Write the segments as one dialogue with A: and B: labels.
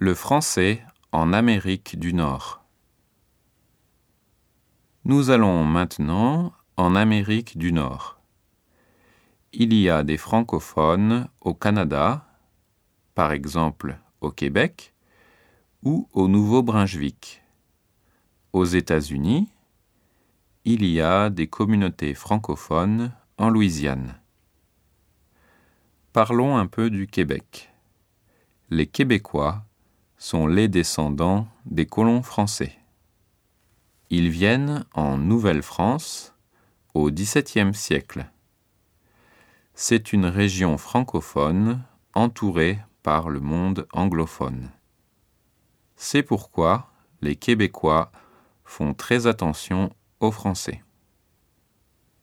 A: Le français en Amérique du Nord. Nous allons maintenant en Amérique du Nord. Il y a des francophones au Canada, par exemple au Québec, ou au Nouveau-Brunswick. Aux États-Unis, il y a des communautés francophones en Louisiane. Parlons un peu du Québec. Les Québécois sont les descendants des colons français. Ils viennent en Nouvelle-France au XVIIe siècle. C'est une région francophone entourée par le monde anglophone. C'est pourquoi les Québécois font très attention aux Français.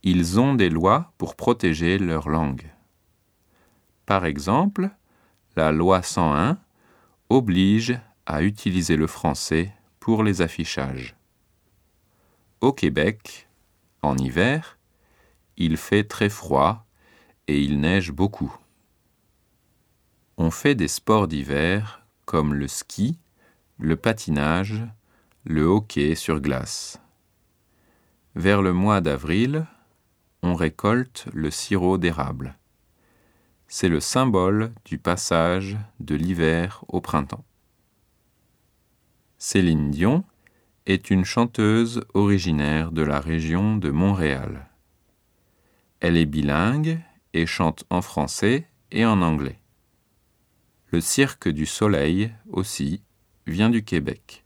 A: Ils ont des lois pour protéger leur langue. Par exemple, la loi 101 oblige à utiliser le français pour les affichages. Au Québec, en hiver, il fait très froid et il neige beaucoup. On fait des sports d'hiver comme le ski, le patinage, le hockey sur glace. Vers le mois d'avril, on récolte le sirop d'érable c'est le symbole du passage de l'hiver au printemps. Céline Dion est une chanteuse originaire de la région de Montréal. Elle est bilingue et chante en français et en anglais. Le Cirque du Soleil aussi vient du Québec.